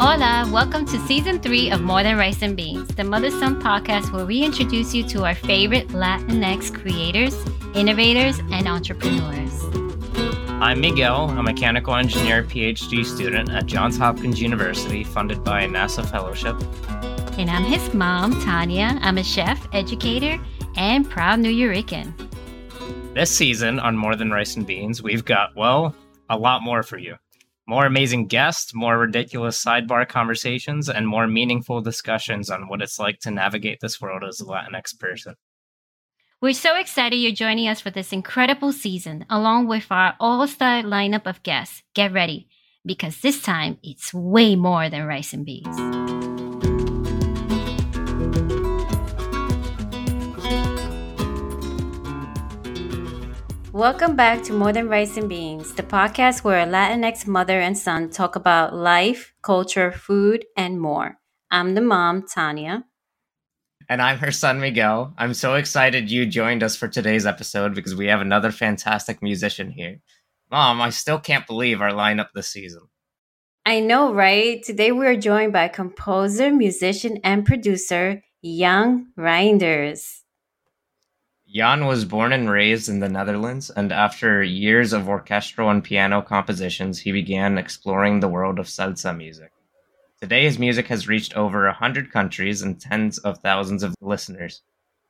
Hola, welcome to season three of More Than Rice and Beans, the Mother Son podcast where we introduce you to our favorite Latinx creators, innovators, and entrepreneurs. I'm Miguel, a mechanical engineer PhD student at Johns Hopkins University, funded by a NASA fellowship. And I'm his mom, Tanya. I'm a chef, educator, and proud Nuyorican. This season on More Than Rice and Beans, we've got, well, a lot more for you. More amazing guests, more ridiculous sidebar conversations, and more meaningful discussions on what it's like to navigate this world as a Latinx person. We're so excited you're joining us for this incredible season, along with our all star lineup of guests. Get ready, because this time it's way more than rice and beans. Welcome back to More Than Rice and Beans, the podcast where a Latinx mother and son talk about life, culture, food, and more. I'm the mom, Tanya. And I'm her son, Miguel. I'm so excited you joined us for today's episode because we have another fantastic musician here. Mom, I still can't believe our lineup this season. I know, right? Today we are joined by composer, musician, and producer Jan Reinders. Jan was born and raised in the Netherlands, and after years of orchestral and piano compositions, he began exploring the world of salsa music. Today, his music has reached over a hundred countries and tens of thousands of listeners.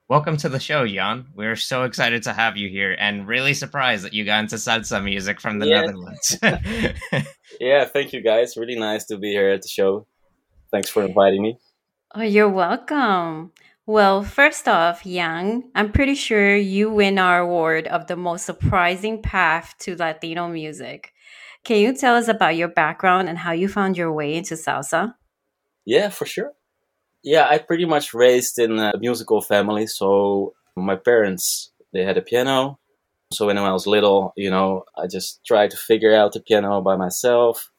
Welcome to the show, Jan. We're so excited to have you here, and really surprised that you got into salsa music from the yeah. Netherlands. yeah, thank you, guys. Really nice to be here at the show. Thanks for inviting me. Oh, you're welcome. Well, first off, Jan, I'm pretty sure you win our award of the most surprising path to Latino music. Can you tell us about your background and how you found your way into salsa? Yeah, for sure. Yeah, I pretty much raised in a musical family. So my parents, they had a piano. So when I was little, you know, I just tried to figure out the piano by myself.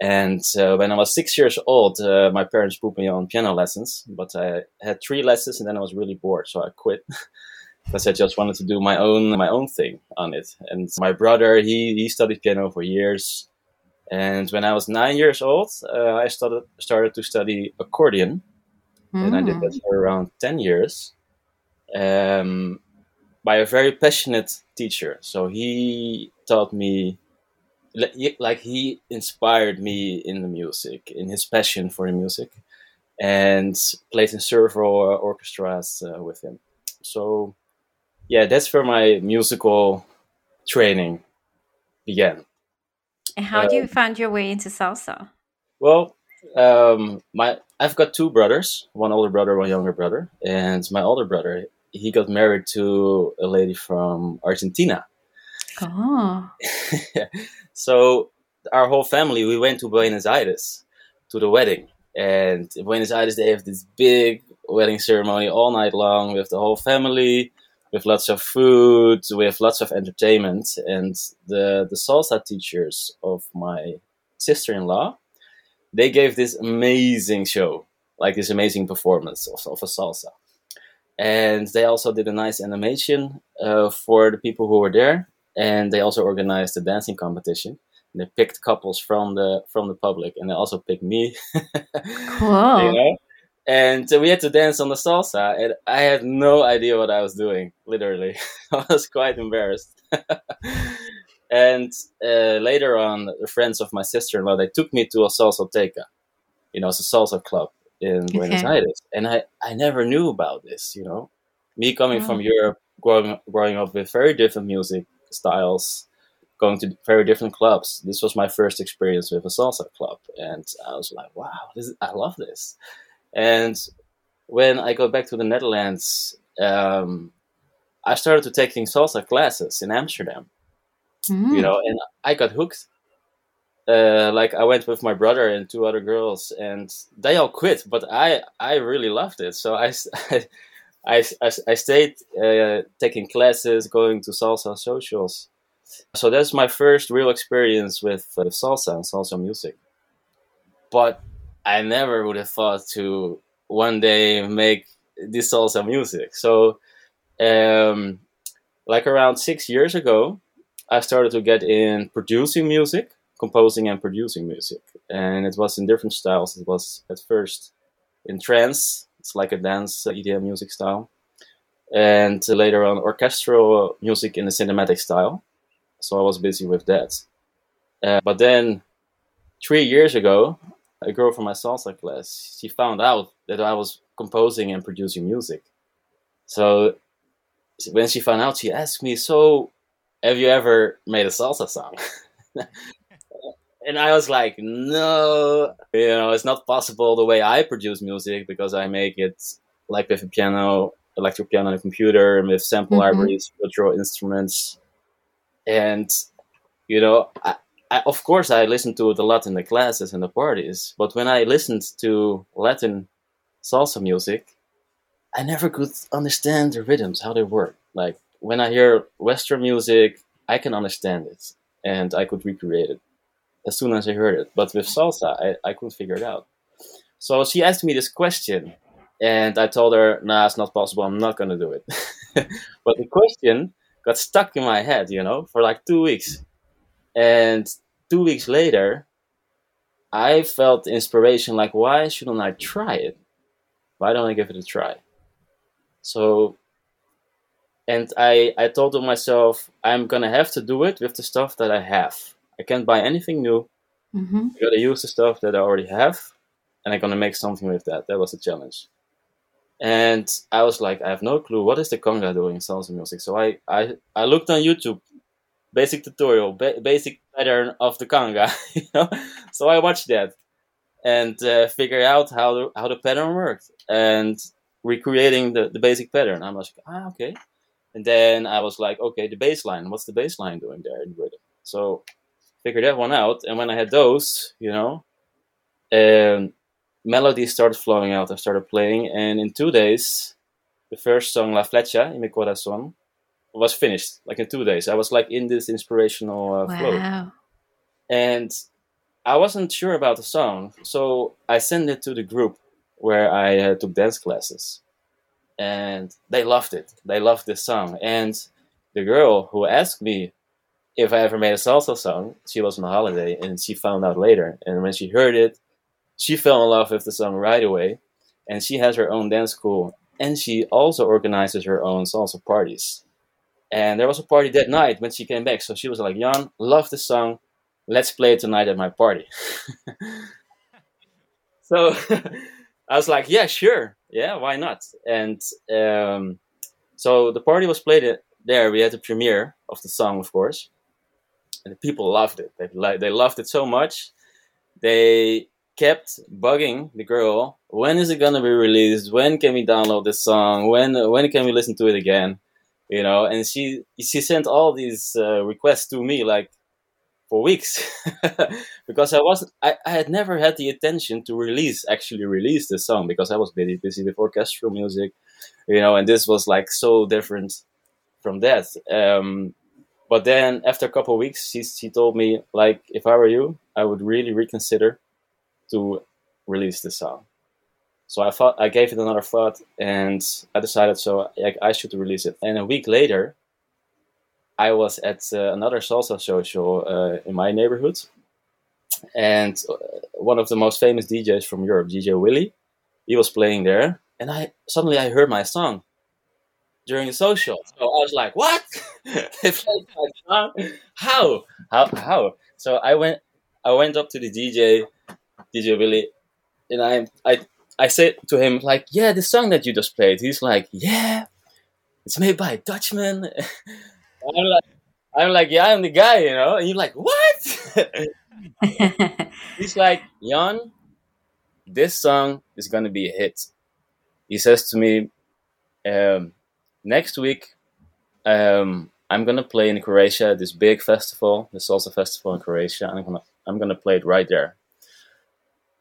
And uh, when I was six years old, uh, my parents put me on piano lessons, but I had three lessons and then I was really bored, so I quit because I just wanted to do my own my own thing on it. And my brother, he he studied piano for years, and when I was nine years old, uh, I started started to study accordion, mm. and I did that for around ten years, um, by a very passionate teacher. So he taught me like he inspired me in the music, in his passion for the music, and played in several orchestras uh, with him. So, yeah, that's where my musical training began. And how do you uh, find your way into salsa? Well, um, my I've got two brothers, one older brother, one younger brother, and my older brother he got married to a lady from Argentina. Oh. So our whole family, we went to Buenos Aires to the wedding. And in Buenos Aires, they have this big wedding ceremony all night long with the whole family, with lots of food, with lots of entertainment. And the, the salsa teachers of my sister-in-law, they gave this amazing show, like this amazing performance of, of a salsa. And they also did a nice animation uh, for the people who were there and they also organized a dancing competition. And they picked couples from the from the public, and they also picked me. cool. you know? And so we had to dance on the salsa, and I had no idea what I was doing. Literally, I was quite embarrassed. and uh, later on, the friends of my sister-in-law they took me to a salsoteca, you know, it's a salsa club in okay. Buenos Aires, and I I never knew about this. You know, me coming oh. from Europe, growing growing up with very different music, styles, going to very different clubs. This was my first experience with a salsa club, and I was like, "Wow, this is, I love this." And when I got back to the Netherlands, um, I started to taking salsa classes in Amsterdam. Mm. You know, and I got hooked. Uh, like I went with my brother and two other girls, and they all quit, but I I really loved it. So I, I I, I, I stayed uh, taking classes, going to salsa socials. So that's my first real experience with uh, salsa and salsa music. But I never would have thought to one day make this salsa music. So, um, like around six years ago, I started to get in producing music, composing and producing music, and it was in different styles. It was at first in trance, it's like a dance uh, EDM music style, and later on orchestral music in the cinematic style. So I was busy with that. Uh, but then three years ago, a girl from my salsa class, she found out that I was composing and producing music. So when she found out, she asked me, "So, have you ever made a salsa song?" and I was like, "No, you know, it's not possible the way I produce music because I make it like with a piano, electric piano on a computer, and with sample mm-hmm. libraries, virtual instruments, and you know, I, I, of course, I listened to it a lot in the classes and the parties, but when I listened to Latin salsa music, I never could understand the rhythms, how they work. Like when I hear Western music, I can understand it and I could recreate it as soon as I heard it. But with salsa, I, I couldn't figure it out. So she asked me this question, and I told her, "Nah, it's not possible. I'm not gonna do it." but the question got stuck in my head, you know, for like two weeks. And two weeks later, I felt inspiration like, why shouldn't I try it? Why don't I give it a try? So, and I, I told to myself, I'm gonna have to do it with the stuff that I have. I can't buy anything new. Mm-hmm. I gotta use the stuff that I already have, and I'm gonna make something with that. That was a challenge. And I was like, I have no clue. What is the conga doing in salsa music? So I, I, I looked on YouTube, basic tutorial, ba- basic pattern of the conga. you know, so I watched that and uh, figured out how the, how the pattern worked and recreating the, the basic pattern. I was like, ah, okay. And then I was like, okay, the bass line. What's the bass line doing there in rhythm? So figured that one out. And when I had those, you know, um, melodies started flowing out. I started playing, and in two days, the first song La Flecha in mi corazón was finished. Like in two days, I was like in this inspirational uh, wow. flow. And I wasn't sure about the song, so I sent it to the group where I uh, took dance classes, and they loved it. They loved this song, and the girl who asked me if I ever made a salsa song, she was on holiday, and she found out later. And when she heard it, she fell in love with the song right away, and she has her own dance school, and she also organizes her own salsa parties. And there was a party that night when she came back, so she was like, "Jan, love the song, let's play it tonight at my party." so I was like, "Yeah, sure, yeah, why not?" And um, so the party was played there. We had the premiere of the song, of course, and the people loved it. They they loved it so much. They kept bugging the girl. When is it gonna be released? When can we download this song? When when can we listen to it again? You know, and she she sent all these uh, requests to me like for weeks because I wasn't I, I had never had the attention to release actually release the song because I was busy busy with orchestral music, you know, and this was like so different from that. Um, but then after a couple of weeks, she she told me like if I were you, I would really reconsider to release the song. So I thought I gave it another thought, and I decided so I, I should release it. And a week later, I was at uh, another salsa social uh, in my neighborhood, and uh, one of the most famous DJs from Europe, DJ Willy, he was playing there, and I suddenly I heard my song during the social. So I was like, "What? they played my song? How? How? How?" So I went, I went up to the DJ DJ Willy, and I I I said to him like, yeah, the song that you just played. He's like, yeah, it's made by a Dutchman. I'm like, I'm like, yeah, I'm the guy, you know. And you're like, what? He's like, Jan, this song is gonna be a hit. He says to me, um, next week, um, I'm gonna play in Croatia, this big festival, the salsa festival in Croatia. and I'm gonna I'm gonna play it right there.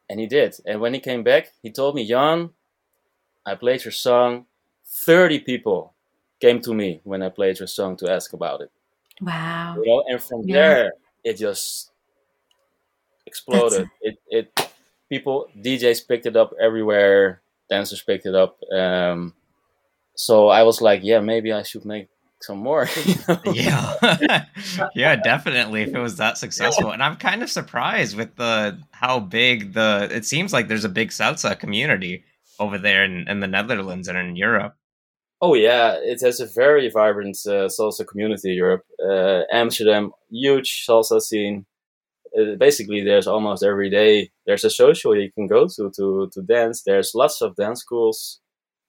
And he did. And when he came back, he told me, Jan, I played your song. 30 people came to me when I played your song to ask about it. Wow. You know, and from yeah. there, it just exploded. It, it, people, DJs picked it up everywhere, dancers picked it up. Um, so I was like, yeah, maybe I should make some more. You know? yeah yeah definitely if it was that successful and i'm kind of surprised with the how big the it seems like there's a big salsa community over there in, in the netherlands and in europe Oh yeah, it has a very vibrant uh, salsa community. in Europe, uh, Amsterdam, huge salsa scene. Uh, basically, there's almost every day there's a social you can go to to to dance. There's lots of dance schools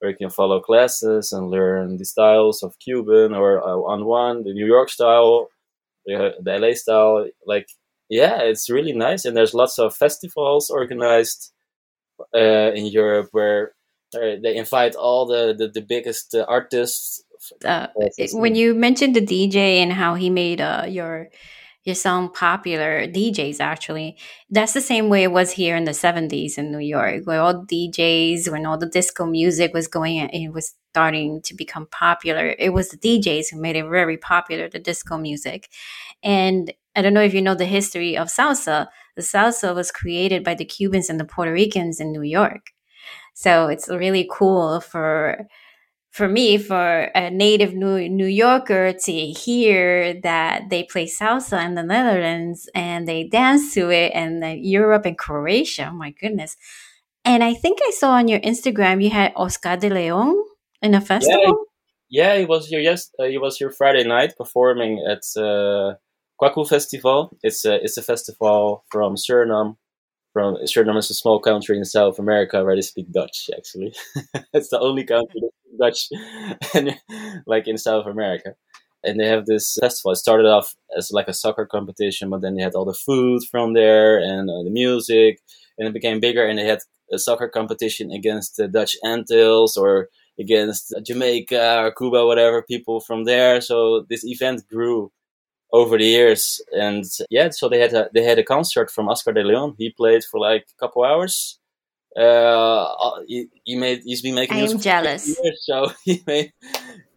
where you can follow classes and learn the styles of Cuban or uh, on one, the New York style, the, the LA style. Like, yeah, it's really nice. And there's lots of festivals organized uh, in Europe where uh, they invite all the the, the biggest uh, artists. Uh, when you mentioned the DJ and how he made uh, your your song popular, DJs actually, that's the same way it was here in the seventies in New York, where all DJs, when all the disco music was going, it was starting to become popular. It was the DJs who made it very popular, the disco music, and I don't know if you know the history of salsa. The salsa was created by the Cubans and the Puerto Ricans in New York so it's really cool for for me, for a native New, New Yorker to hear that they play salsa in the Netherlands and they dance to it and Europe and Croatia. Oh my goodness. And I think I saw on your Instagram you had Oscar de Leon in a festival. Yeah, yeah it was your yes, uh, it was your Friday night performing at uh, Kwaku Festival. It's a it's a festival from Suriname from Suriname is a small country in South America where they speak Dutch. Actually, it's the only country that speaks Dutch, and like in South America. And they have this festival. It started off as like a soccer competition, but then they had all the food from there and uh, the music, and it became bigger. And they had a soccer competition against the Dutch Antilles or against Jamaica or Cuba, whatever people from there. So this event grew over the years. And yeah, so they had a they had a concert from Oscar de Leon. He played for like a couple hours. Uh, he, he made he's been making. I am jealous. Years, so he made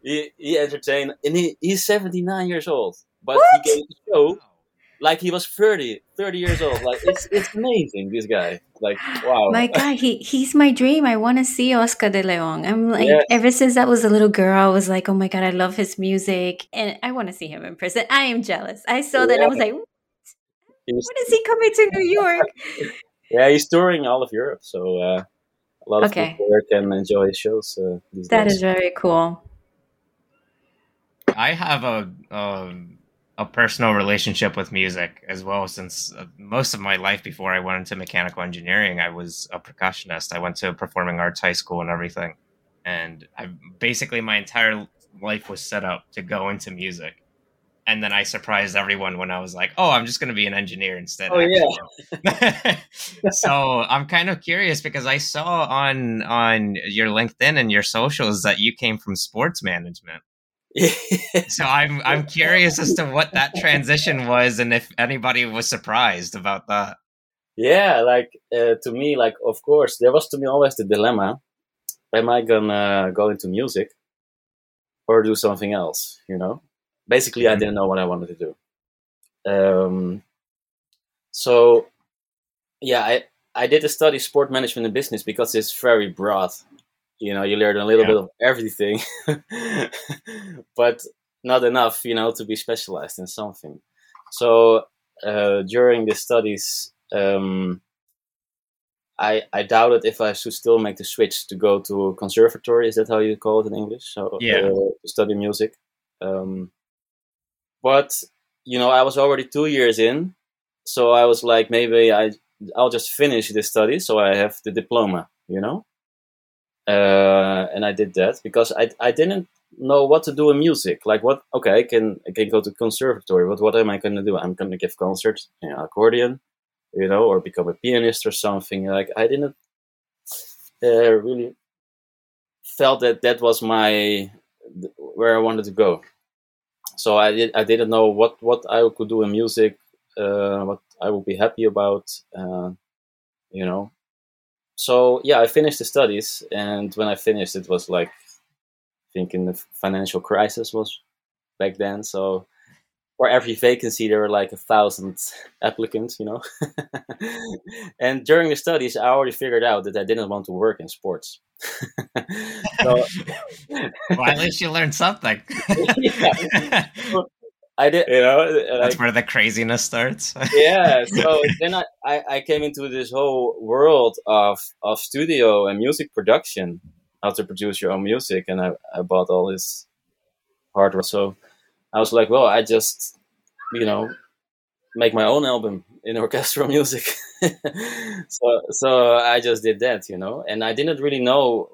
he, he entertained, and he, he's seventy nine years old, but what? he gave a show like he was 30, 30 years old. Like it's it's amazing. This guy, like wow. My God, he he's my dream. I want to see Oscar de Leon. I'm like yes. ever since I was a little girl, I was like, oh my God, I love his music, and I want to see him in person. I am jealous. I saw that. I was like, when is he coming to New York? yeah, he's touring all of Europe, so uh, a lot of okay. people there can enjoy his shows. Uh, that days. is very cool. I have a. Um a personal relationship with music as well since uh, most of my life before I went into mechanical engineering I was a percussionist. I went to performing arts high school and everything. And I basically my entire life was set up to go into music. And then I surprised everyone when I was like oh I'm just going to be an engineer instead. Oh yeah. So I'm kind of curious because I saw on on your LinkedIn and your socials that you came from sports management so I'm I'm curious as to what that transition was and if anybody was surprised about that. Yeah, like uh, to me, like of course, there was to me always the dilemma: Am I gonna go into music or do something else? You know, basically, mm-hmm. I didn't know what I wanted to do. Um, so yeah, I I did a study sport management and business because it's very broad you know you learn a little yeah. bit of everything but not enough you know to be specialized in something so uh, during the studies um, I, I doubted if I should still make the switch to go to conservatory. Is that how you call it in English? So yeah, uh, to study music. Um, but you know, I was already two years in, so I was like, maybe I I'll just finish the study, so I have the diploma. You know, uh, and I did that because I I didn't know what to do in music. Like what? Okay, I can I can go to conservatory, but what am I going to do? I'm going to give concerts, you know, accordion, you know, or become a pianist or something. Like I didn't uh, really felt that that was my where I wanted to go. So I did I didn't know what what I could do in music, uh, what I would be happy about, uh, you know so yeah, I finished the studies, and when I finished, it was like, thinking the financial crisis was back then. So for every vacancy there were like a thousand applicants, you know. and during the studies, I already figured out that I didn't want to work in sports. so, well, at least you learned something. yeah. I did, you know. Uh, that's where the craziness starts. yeah. So then I, I, I came into this whole world of of studio and music production, how to produce your own music, and I, I bought all this hardware. So I was like, well, I just, you know, make my own album in orchestral music. so so I just did that, you know, and I didn't really know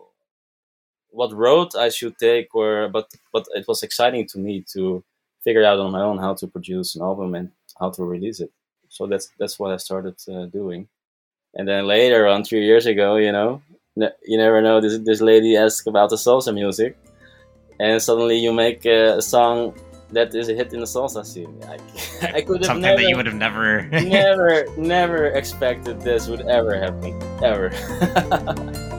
what road I should take, or but but it was exciting to me to figured out on my own how to produce an album and how to release it. So that's that's what I started uh, doing. And then later on, three years ago, you know, you never know. This this lady asked about the salsa music, and suddenly you make a song that is a hit in the salsa scene. I, I could have something never, that you would have never, never, never expected this would ever happen, ever.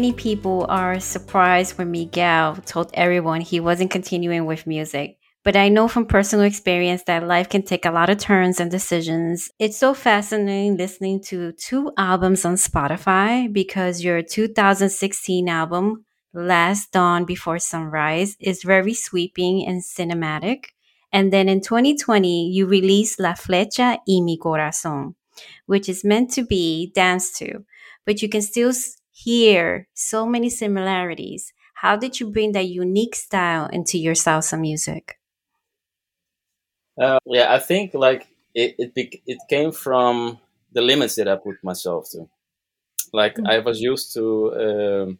many people are surprised when Miguel told everyone he wasn't continuing with music. But I know from personal experience that life can take a lot of turns and decisions. It's so fascinating listening to two albums on Spotify because your 2016 album, Last Dawn Before Sunrise, is very sweeping and cinematic. And then in 2020, you released La Flecha y Mi Corazón, which is meant to be danced to, but you can still hear so many similarities. How did you bring that unique style into your salsa music? Uh, yeah, I think like it it, it came from the limits that I put myself to. Like mm-hmm. I was used to um,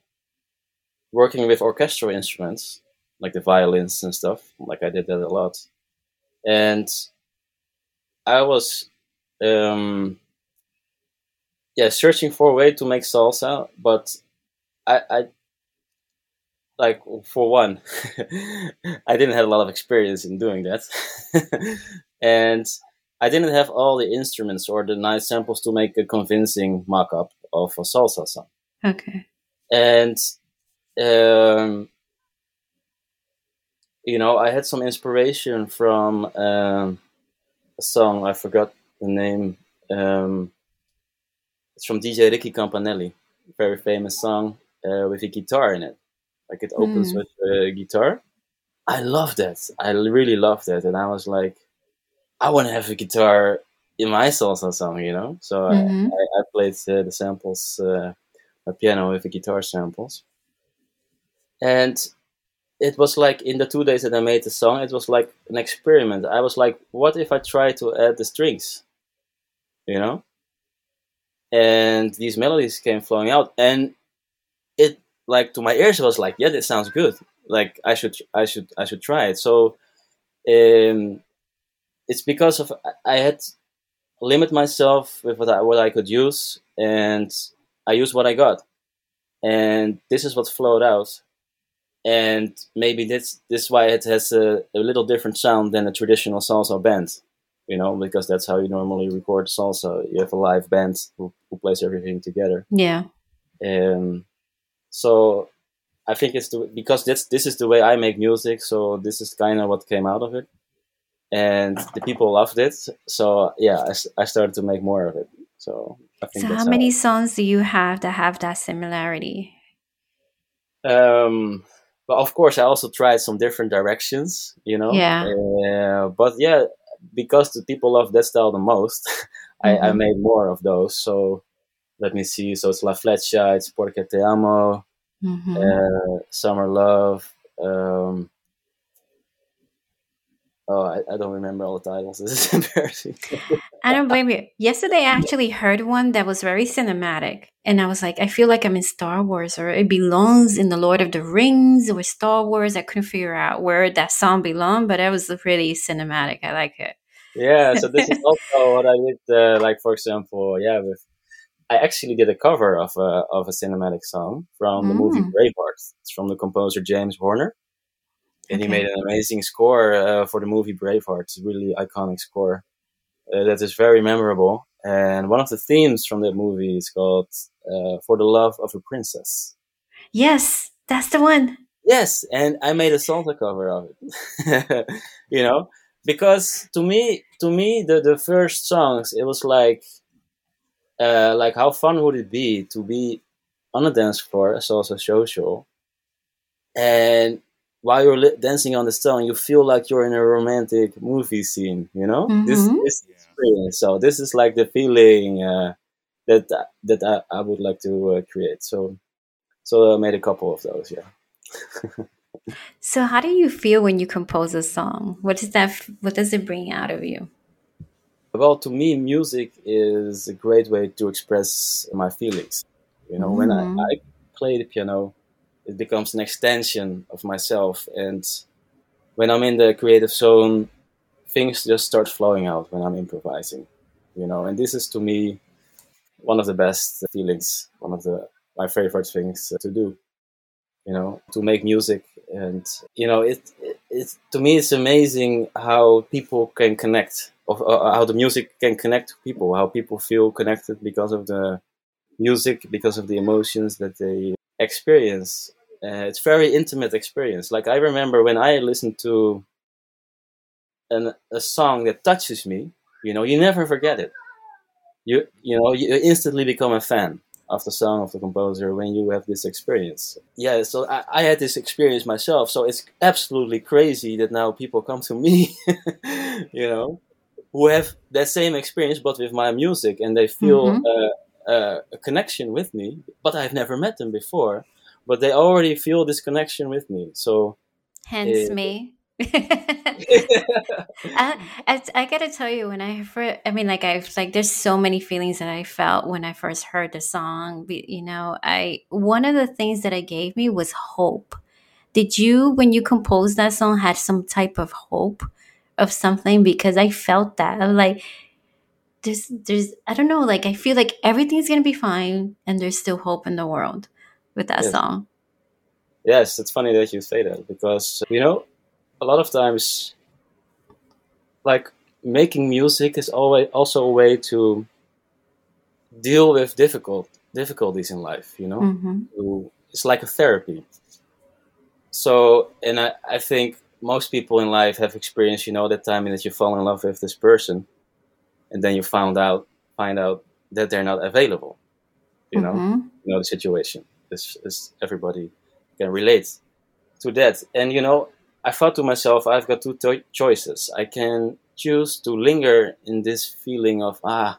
working with orchestral instruments, like the violins and stuff. Like I did that a lot, and I was um, yeah, searching for a way to make salsa, but I, I like for one, I didn't have a lot of experience in doing that, and I didn't have all the instruments or the nice samples to make a convincing mock-up of a salsa song. Okay. And um, you know, I had some inspiration from um, a song. I forgot the name. Um, it's from DJ Ricky Campanelli, very famous song uh, with a guitar in it. Like it opens mm. with a guitar. I love that. I really love that, and I was like, I want to have a guitar in my salsa song, you know. So mm-hmm. I, I, played uh, the samples, uh, a piano with the guitar samples, and it was like in the two days that I made the song, it was like an experiment. I was like, what if I try to add the strings, you know? And these melodies came flowing out and it like to my ears it was like yeah this sounds good. Like i should i should i should try it. So um it's because of i had limit myself with what I, what I could use and i used what i got. And this is what flowed out. And maybe this this is why it has a, a little different sound than a traditional salsa band you know, because that's how you normally record salsa. You have a live band who, who plays everything together. Yeah. Um, so I think it's the, because that's this is the way I make music. So this is kind of what came out of it, and the people loved it. So yeah, I, I started to make more of it. So I think. So how many songs do you have that have that similarity? Um. But of course, I also tried some different directions. You know. Yeah. Uh, but yeah, because the people love that style the most, I, mm-hmm. I, made more of those. So let me see. So it's La Flecha, it's Porque Te Amo, mm-hmm. uh, Summer Love. Um, Oh, I, I don't remember all the titles. This is embarrassing. I don't blame you. Yesterday, I actually heard one that was very cinematic. And I was like, I feel like I'm in Star Wars or it belongs in The Lord of the Rings or Star Wars. I couldn't figure out where that song belonged, but it was really cinematic. I like it. yeah, so this is also what I did. Uh, like for example, yeah, with I actually did a cover of a of a cinematic song from the movie Mm. Braveheart. It's from the composer James Horner, and he Okay. made an amazing score uh, for the movie Braveheart. It's a really iconic score uh, that is very memorable. And one of the themes from that movie is called uh, "For the Love of a Princess." Yes, that's the one. Yes, and I made a salsa cover of it. you know, because to me, to me, the the first songs, it was like, uh, like how fun would it be to be on a dance floor, a salsa social, and while you're li- dancing on the song, you feel like you're in a romantic movie scene. You know, this Mhm. this experience. So this is like the feeling uh, that that I, I would like to uh, create. So, so I made a couple of those. Yeah. So, how do you feel when you compose a song? What does that? What does it bring out of you? Well, to me, music is a great way to express my feelings. You know, when I, Mhm. I play the piano, it becomes an extension of myself. And when I'm in the creative zone, things just start flowing out when I'm improvising. You know, and this is to me one of the best feelings, one of the my favorite things to do. You know, to make music, and you know, it, it, it to me it's amazing how people can connect, of uh, how the music can connect to people, how people feel connected because of the music, because of the emotions that they experience. Uh, it's very intimate experience. Like I remember when I listened to an, a song that touches me, you know, you never forget it. You you know, you instantly become a fan of the song of the composer when you have this experience. Yeah, so I, I had this experience myself. So it's absolutely crazy that now people come to me, you know, who have that same experience but with my music, and they feel Mhm. uh, uh, a connection with me. But I've never met them before, but they already feel this connection with me. So Hence Eh, me. I, I, I gotta tell you, when I first, I mean, like I've like, there's so many feelings that I felt when I first heard the song. You know, I one of the things that it gave me was hope. Did you, when you composed that song, had some type of hope of something? Because I felt that. I'm like, there's, there's, I don't know, like I feel like everything's gonna be fine, and there's still hope in the world with that Yes. song. Yes, it's funny that you say that because you know, a lot of times, like making music is always also a way to deal with difficult difficulties in life. You know, hmm it's like a therapy. So, and I, I think most people in life have experienced, you know, that time that you fall in love with this person, and then you found out find out that they're not available. You know, Mhm. you know the situation. Is everybody can relate to that. And you know, I thought to myself, I've got two to- choices. I can choose to linger in this feeling of ah,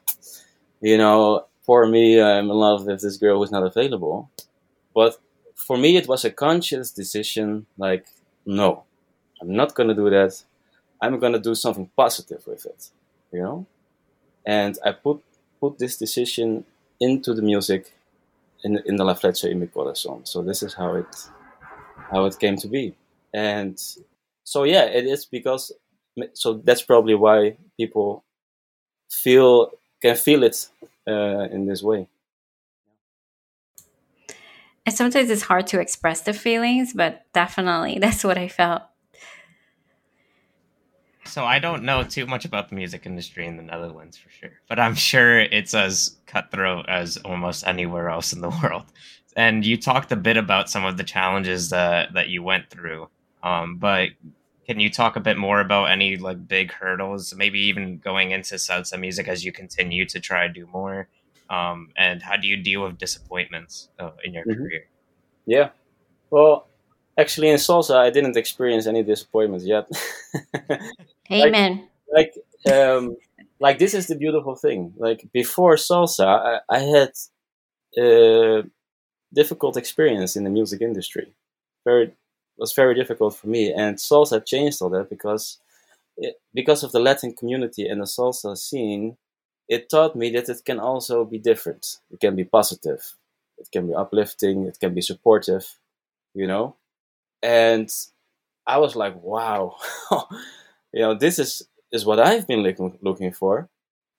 you know, for me, I'm in love with this girl who's not available. But for me, it was a conscious decision. Like, no, I'm not gonna do that. I'm gonna do something positive with it. You know, and I put put this decision into the music in in the La Flecha y mi corazón. So this is how it how it came to be, and so yeah, it is because so that's probably why people feel can feel it uh, in this way. And sometimes it's hard to express the feelings, but definitely that's what I felt. So I don't know too much about the music industry in the Netherlands for sure, but I'm sure it's as cutthroat as almost anywhere else in the world. And you talked a bit about some of the challenges that that you went through. Um, but can you talk a bit more about any like big hurdles, maybe even going into salsa music as you continue to try to do more? Um, and how do you deal with disappointments uh, in your Mhm. career? Yeah. Well, actually, in salsa, I didn't experience any disappointments yet. Amen. like um like this is the beautiful thing like before salsa i, I had a difficult experience in the music industry very was very difficult for me and salsa changed all that because it, because of the Latin community and the salsa scene, it taught me that it can also be different. It can be positive, it can be uplifting, it can be supportive, you know. And I was like, wow, you know, this is is what I've been looking looking for,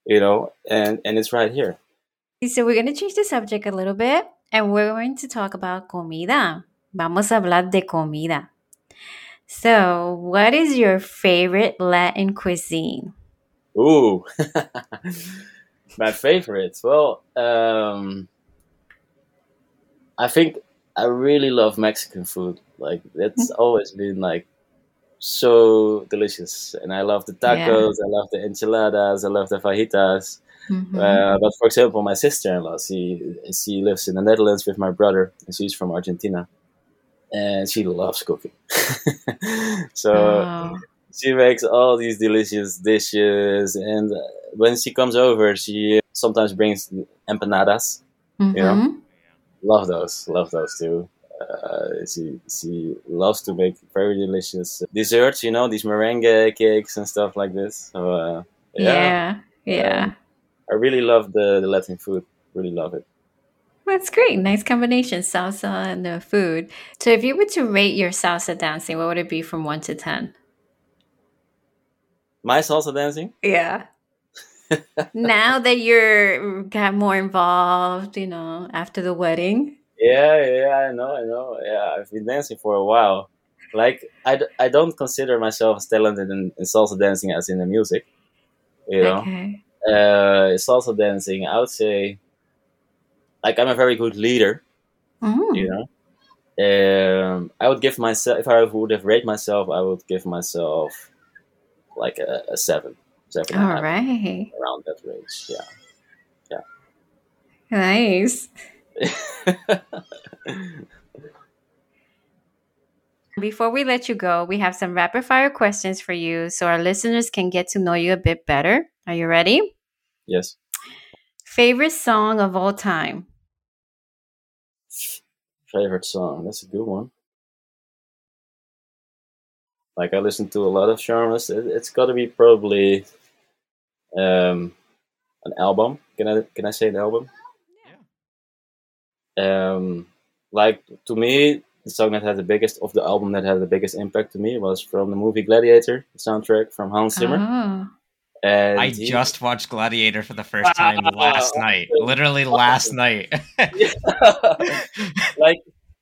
you know, and and it's right here. So we're going to change the subject a little bit and we're going to talk about comida. Vamos a hablar de comida. So, what is your favorite Latin cuisine? Ooh, my favorites Well, um, I think I really love Mexican food. Like that's always been like so delicious, and I love the tacos. I love the enchiladas. I love the fajitas. Mhm. Uh, but for example, my sister-in-law, she she lives in the Netherlands with my brother, and she's from Argentina, and she loves cooking. so Oh, she makes all these delicious dishes, and when she comes over, she sometimes brings empanadas. Yeah. mhm. Love those, love those too. Uh, she she loves to make very delicious desserts. You know these meringue cakes and stuff like this. So uh, yeah, Yeah, yeah. Um, I really love the, the Latin food. Really love it. That's great. Nice combination, salsa and the food. So, if you were to rate your salsa dancing, what would it be from one to ten? My salsa dancing. Yeah. now that you're got more involved, you know, after the wedding. Yeah, yeah, I know, I know. Yeah, I've been dancing for a while. Like I, d- I don't consider myself as talented in, in salsa dancing as in the music. You know, Okay. uh, salsa dancing. I would say, like I'm a very good leader. Mm. You know, um, I would give myself if I would have rated myself, I would give myself like a, a seven, seven All right. around that range. Yeah, yeah. Nice. Before we let you go, we have some rapid fire questions for you so our listeners can get to know you a bit better. Are you ready? yes. Favorite song of all time? Favorite song? That's a good one. Like I listen to a lot of genres. It, it's got to be probably um, an album. Can I can I say an album? Um, like to me, the song that had the biggest of the album that had the biggest impact to me was from the movie Gladiator, the soundtrack from Hans Zimmer. Oh. And I he- just watched Gladiator for the first time last night. Literally last night. like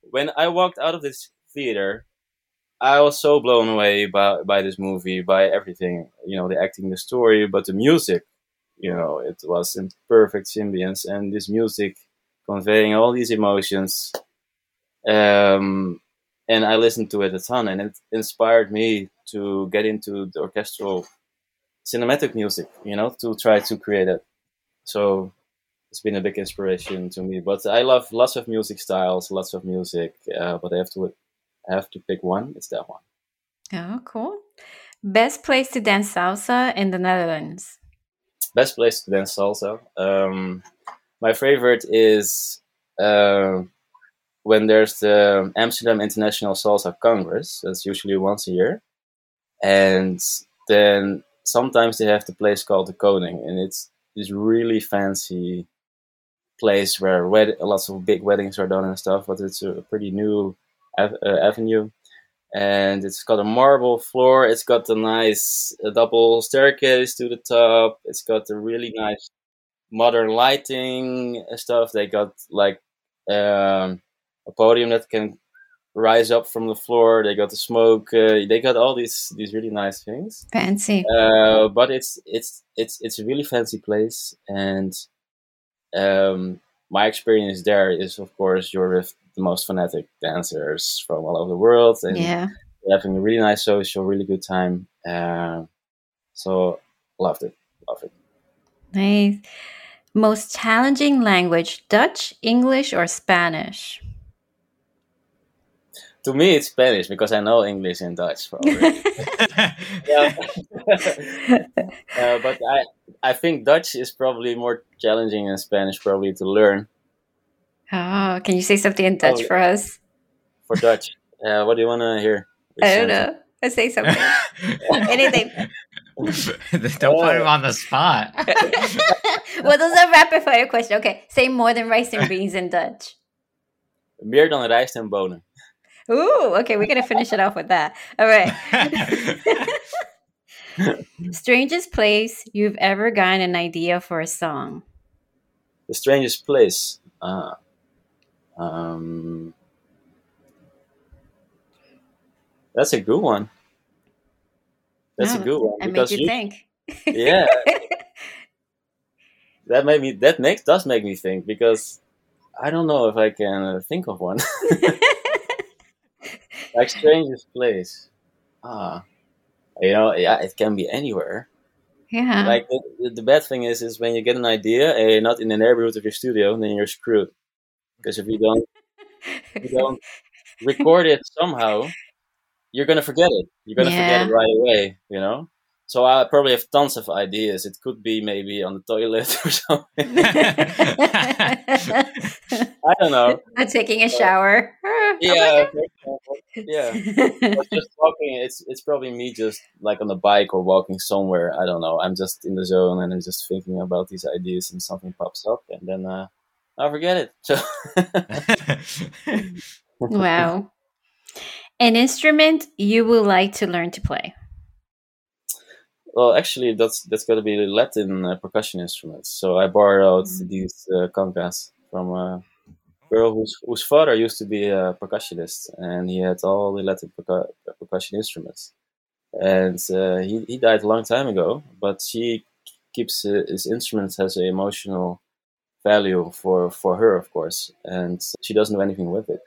when I walked out of this theater, I was so blown away by by this movie, by everything. You know, the acting, the story, but the music. You know, it was in perfect symbiance, and this music conveying all these emotions. Um, and I listened to it a ton, and it inspired me to get into the orchestral cinematic music. You know, to try to create it. So it's been a big inspiration to me. But I love lots of music styles, lots of music. Uh, but I have to I have to pick one. It's that one. Oh, cool. Best place to dance salsa in the Netherlands? Best place to dance salsa. Um, my favorite is uh, when there's the Amsterdam International Salsa Congress. That's usually once a year, and then sometimes they have the place called the Koning, and it's this really fancy place where wed- lots of big weddings are done and stuff. But it's a pretty new av- uh, avenue, and it's got a marble floor. It's got a nice double staircase to the top. It's got a really nice modern lighting and stuff. They got like um, a podium that can rise up from the floor. They got the smoke. Uh, they got all these these really nice things. Fancy. Uh, but it's it's it's it's a really fancy place, and um, my experience there is, of course, you're with the most fanatic dancers from all over the world, and Yeah. you're having a really nice social, really good time. Uh, so loved it, loved it. Nice. Most challenging language, Dutch, English, or Spanish? To me, it's Spanish because I know English and Dutch already. yeah. uh, but I I think Dutch is probably more challenging than Spanish probably to learn Oh, can you say something in Dutch Oh, for us? for Dutch. Uh, what do you want to hear? Which I don't sentence? know. Let's say something. Anything. Don't put him on the spot. well, those are rapid fire questions. Okay, say more than rice and beans in Dutch. Meer dan rijst en bonen. Ooh, okay, we're gonna finish it off with that. All right. Strangest place you've ever gotten an idea for a song. The strangest place. Ah. Um, that's a good one. That's No, a good one I made you you, think. yeah, that made me that makes does make me think because I don't know if I can uh, think of one like strangest place. Ah, you know, yeah, it can be anywhere. yeah. Like the, the- the bad thing is, is when you get an idea and you're not in the neighborhood of your studio, then you're screwed. Because if you don't, if you don't record it somehow, you're gonna forget it. You're gonna forget it right away. You know. So I probably have tons of ideas. It could be maybe on the toilet or something. I don't know. Not taking a shower. Oh Yeah. for example. Yeah. Just talking, it's it's probably me just like on the bike or walking somewhere. I don't know. I'm just in the zone and I'm just thinking about these ideas and something pops up and then uh, I forget it. So wow. An instrument you would like to learn to play. well, actually, that's that's got to be Latin uh, percussion instruments. So I borrowed Mm. these uh, congas from a girl whose whose father used to be a percussionist and he had all the Latin percu- percussion instruments. And uh, he he died a long time ago, but she keeps uh, his instruments has an emotional value for for her, of course, and she doesn't do anything with it.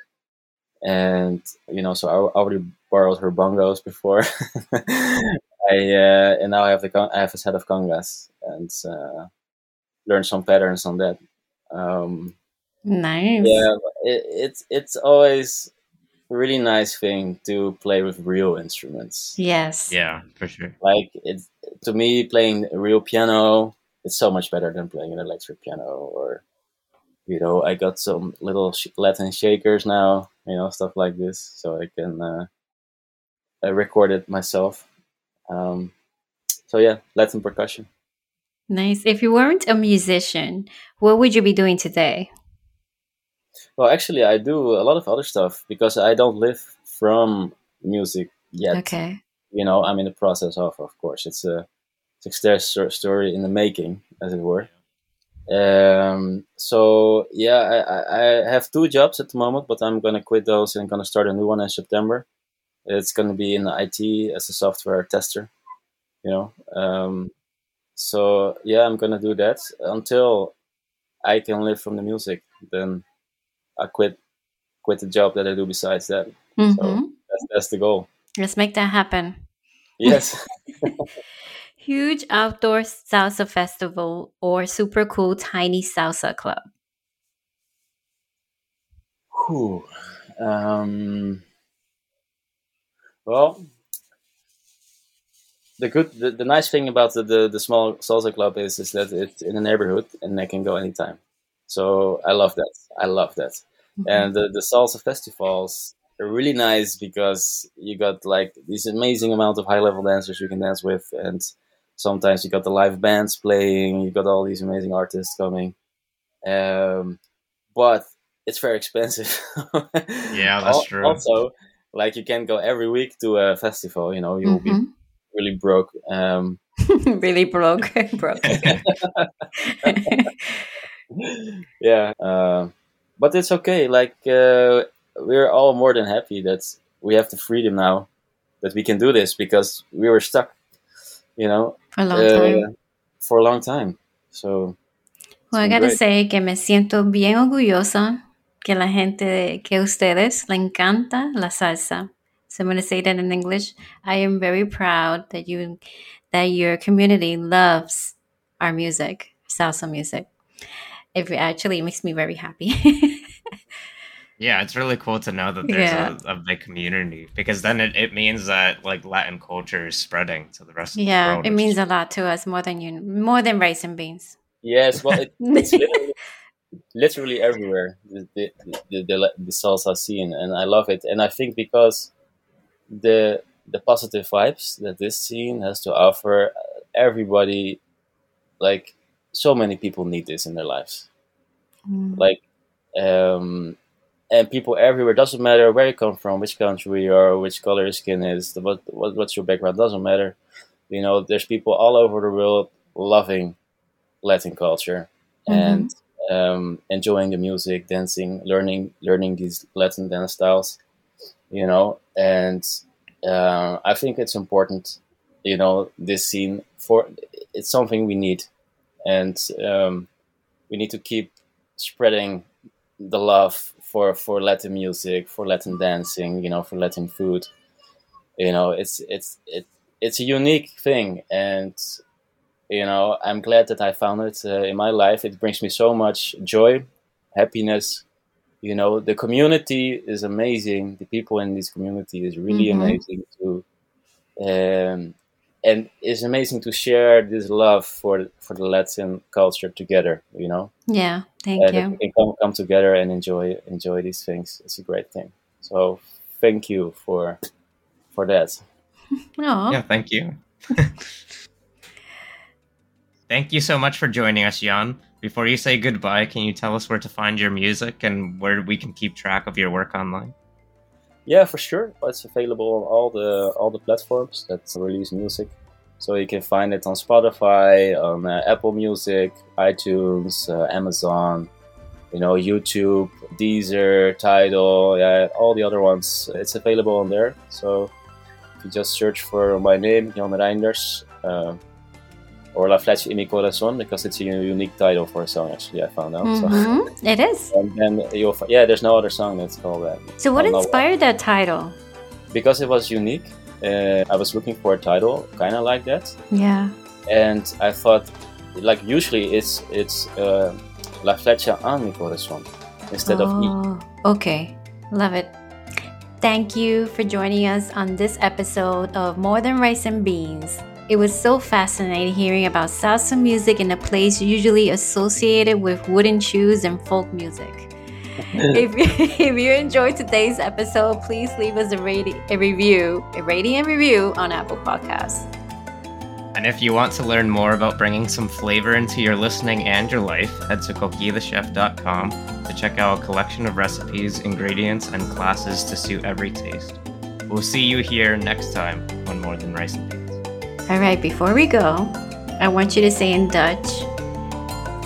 And you know, so I already borrowed her bongos before. I uh, and now I have the con- I have a set of congas and uh, learn some patterns on that. Um, Nice. yeah, it, it's it's always really nice thing to play with real instruments. Yes. yeah, for sure. Like it's to me, playing a real piano, it's so much better than playing an electric piano. Or you know, I got some little sh- Latin shakers now, you know, stuff like this, so I can uh, I record it myself. Um, so yeah, Latin percussion. Nice. If you weren't a musician, what would you be doing today? Well, actually, I do a lot of other stuff because I don't live from music yet. Okay. You know, I'm in the process of, of course. It's a success story in the making, as it were. Um, so yeah, I, I have two jobs at the moment, but I'm gonna quit those and gonna start a new one in September. It's gonna be in IT as a software tester. You know, um, so yeah, I'm gonna do that until I can live from the music. Then I quit quit the job that I do besides that. Mhm. That's that's the goal. Let's make that happen. Yes. Huge outdoor salsa festival or super cool tiny salsa club. Whew. Um, well, the good, the, the nice thing about the, the, the small salsa club is is that it's in the neighborhood and I can go anytime. So I love that. I love that. And the, the salsa festivals are really nice because you got like this amazing amount of high level dancers you can dance with, and sometimes you got the live bands playing. You got all these amazing artists coming. Um, but it's very expensive. Yeah, that's Al- true. Also, like you can't go every week to a festival. You know, you will be really broke. Um, really broke. broke. yeah, uh, but it's okay. Like uh, we're all more than happy that we have the freedom now that we can do this because we were stuck. You know, For a long uh, time. for a long time. So Well, I gotta great. say que me siento bien orgullosa que la gente, que ustedes le encanta la salsa. So I'm gonna say that in English. I am very proud that you, that your community loves our music, salsa music. It actually makes me very happy. Yeah, it's really cool to know that there's Yeah. a, a big community because then it, it means that like Latin culture is spreading to the rest of the world. yeah, it means a lot to us more than you, more than rice and beans. yes, well, it, it's literally, literally everywhere the the, the the the the salsa scene, and I love it. And I think because the the positive vibes that this scene has to offer. Everybody, like so many people, need this in their lives. Mm. Like, um, and people everywhere. Doesn't matter where you come from, which country you are, which color your skin is, what, what what's your background. Doesn't matter. You know, there's people all over the world loving Latin culture and um, enjoying the music, dancing, learning learning these Latin dance styles. You know, and uh, I think it's important. You know, this scene for it's something we need, and um, we need to keep spreading the love for for Latin music, for Latin dancing. You know, for Latin food. You know, it's it's it, it's a unique thing, and you know i'm glad that i found it uh, in my life it brings me so much joy happiness you know the community is amazing the people in this community is really Mhm. amazing too. um, and it's amazing to share this love for for the latin culture together you know Yeah, thank uh, you. we can come, come together and enjoy enjoy these things it's a great thing so thank you for for that Oh, Yeah, thank you. thank you so much for joining us, Jan. Before you say goodbye, can you tell us where to find your music and where we can keep track of your work online? Yeah, for sure. It's available on all the all the platforms that release music. So you can find it on Spotify, on uh, Apple Music, iTunes, uh, Amazon, you know, YouTube, Deezer, Tidal, yeah, all the other ones. It's available on there. So if you just search for my name, Jan Reinders, uh, or La Flecha y mi Corazón, because it's a unique title for a song. Actually, I found out. So. Mhm. It is. And then you'll yeah, there's no other song that's called that. So, what I don't know why. inspired that title? because it was unique. Uh, I was looking for a title kind of like that, Yeah. and I thought, like usually it's it's uh, La Flecha a mi corazón instead of me. Oh, okay. Love it. Thank you for joining us on this episode of More Than Rice and Beans. It was so fascinating hearing about salsa music in a place usually associated with wooden shoes and folk music. if, if you enjoyed today's episode, please leave us a, rating, a review, a rating and review on Apple Podcasts. And if you want to learn more about bringing some flavor into your listening and your life, head to cookieithechef.com to check out a collection of recipes, ingredients, and classes to suit every taste. We'll see you here next time on More Than Rice and Beans. All right, before we go, I want you to say in Dutch,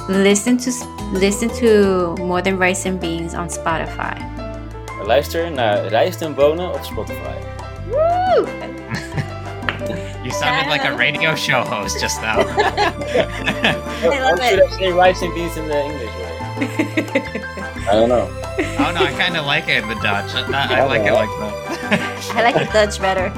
listen to listen to More Than Rice and Beans on Spotify. Luister naar Rijst en Bonen op Spotify. Woo! You sounded like a radio show host just now. I love Or should. I say rice and beans in the English way? I don't know. oh no, I kind of like it in the Dutch. I, I like it like that. I like the Dutch better.